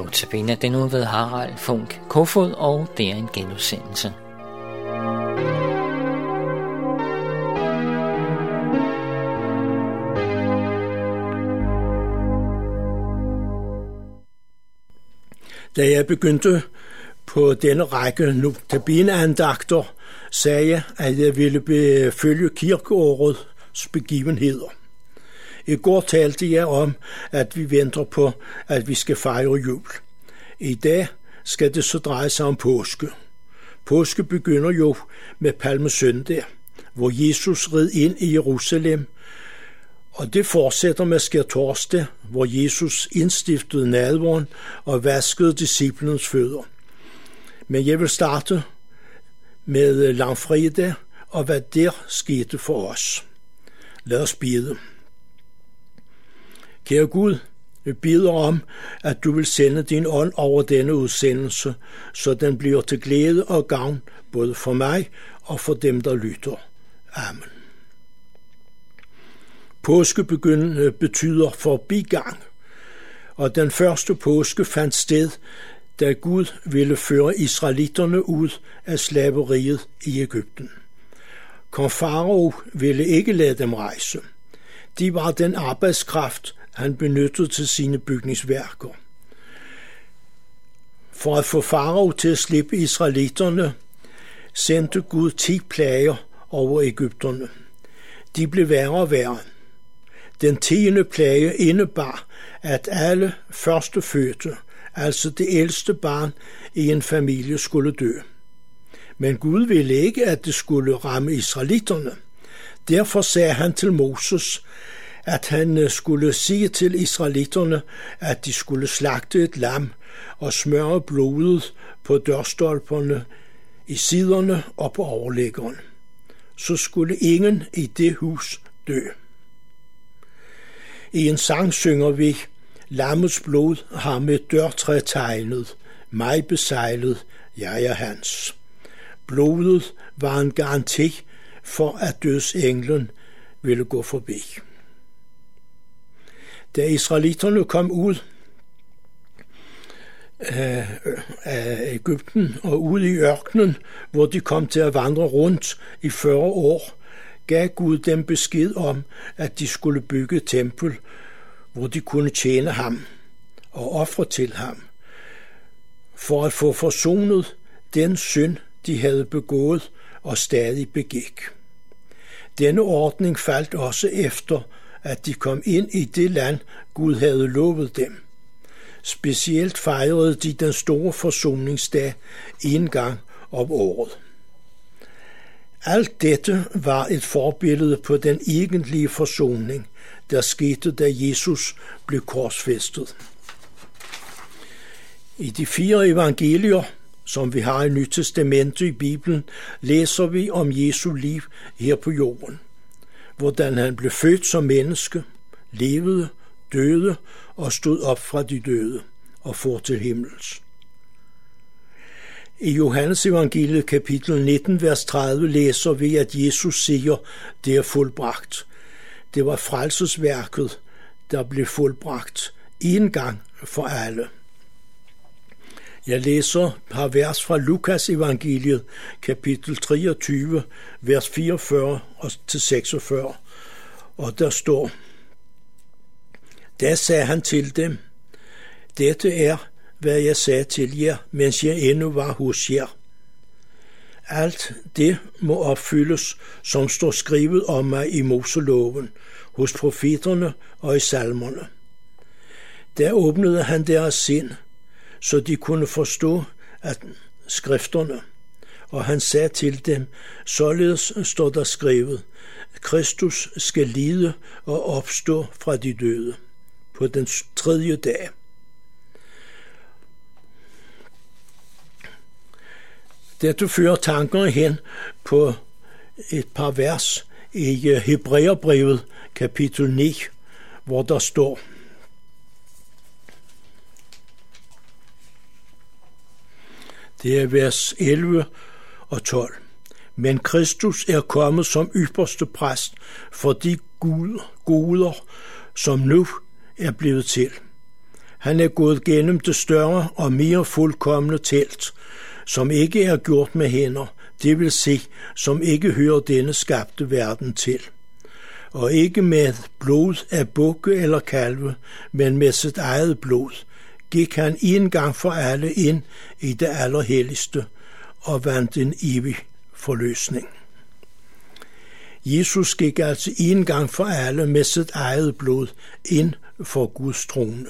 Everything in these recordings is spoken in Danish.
Notabene den nu ved Harald Funk Kofod, og det er en genudsendelse. Da jeg begyndte på denne række notabineandagter, sagde jeg, at jeg ville følge kirkeårets begivenheder. I går talte jeg om, at vi venter på, at vi skal fejre jul. I dag skal det så dreje sig om påske. Påske begynder jo med palmesøndag, hvor Jesus red ind i Jerusalem, og det fortsætter med skærtorsdag, hvor Jesus indstiftede nadvåren og vaskede disciplens fødder. Men jeg vil starte med langfredag og hvad der skete for os. Lad os bede. Kære Gud, vi beder om, at du vil sende din ånd over denne udsendelse, så den bliver til glæde og gavn både for mig og for dem, der lytter. Amen. Påske betyder forbigang, og den første påske fandt sted, da Gud ville føre israelitterne ud af slaveriet i Ægypten. Kong Farao ville ikke lade dem rejse. De var den arbejdskraft, han benyttede til sine bygningsværker. For at få farao til at slippe israelitterne, sendte Gud ti plager over Ægypterne. De blev værre og værre. Den tiende plage indebar, at alle førstefødte, altså det ældste barn i en familie, skulle dø. Men Gud ville ikke, at det skulle ramme israelitterne. Derfor sagde han til Moses, at han øh, skulle sige til israelitterne, at de skulle slagte et lam og smøre blodet på dørstolperne, i siderne og på overlæggeren. Så skulle ingen i det hus dø. I en sang synger vi, Lammets blod har med dørtræ tegnet, mig besejlet, jeg er hans. Blodet var en garanti for, at dødsenglen ville gå forbi. Da israelitterne kom ud af, af Ægypten og ud i ørkenen, hvor de kom til at vandre rundt i 40 år, gav Gud dem besked om, at de skulle bygge et tempel, hvor de kunne tjene ham og ofre til ham, for at få forsonet den synd, de havde begået og stadig begik. Denne ordning faldt også efter, at de kom ind i det land, Gud havde lovet dem. Specielt fejrede de den store forsoningsdag en gang om året. Alt dette var et forbillede på den egentlige forsoning, der skete, da Jesus blev korsfæstet. I de fire evangelier, som vi har i Nyt Testamentet i Bibelen, læser vi om Jesu liv her på jorden. Hvordan han blev født som menneske, levede, døde og stod op fra de døde og for til himmels. I Johannes evangeliet kapitel 19, vers 30 læser vi, at Jesus siger, det er fuldbragt. Det var frelsesværket, der blev fuldbragt en gang for alle. Jeg læser par vers fra Lukas evangeliet, kapitel 23, vers 44 til 46, og der står, Da sagde han til dem, dette er, hvad jeg sagde til jer, mens jeg endnu var hos jer. Alt det må opfyldes, som står skrevet om mig i Moseloven, hos profeterne og i salmerne. Der åbnede han deres sind, så de kunne forstå at skrifterne. Og han sagde til dem, således står der skrevet, Kristus skal lide og opstå fra de døde på den tredje dag. Dette fører tankerne hen på et par vers i Hebræerbrevet kapitel 9, hvor der står, Det er vers 11 og 12. Men Kristus er kommet som ypperste præst for de guder, som nu er blevet til. Han er gået gennem det større og mere fuldkommende telt, som ikke er gjort med hænder, det vil se, som ikke hører denne skabte verden til. Og ikke med blod af bukke eller kalve, men med sit eget blod, gik han en gang for alle ind i det allerhelligste og vandt en evig forløsning. Jesus gik altså en gang for alle med sit eget blod ind for Guds trone.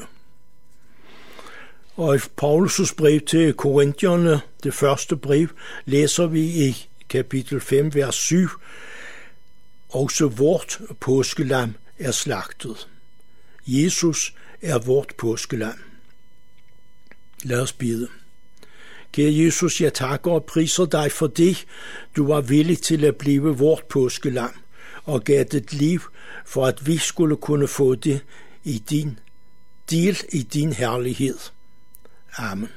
Og i Paulus' brev til Korinthierne, det første brev, læser vi i kapitel 5, vers 7, også vort påskelam er slagtet. Jesus er vort påskelam. Lad os bide. Kære Jesus, jeg takker og priser dig for det, du var villig til at blive vort påskelam og gav dit liv, for at vi skulle kunne få det i din del i din herlighed. Amen.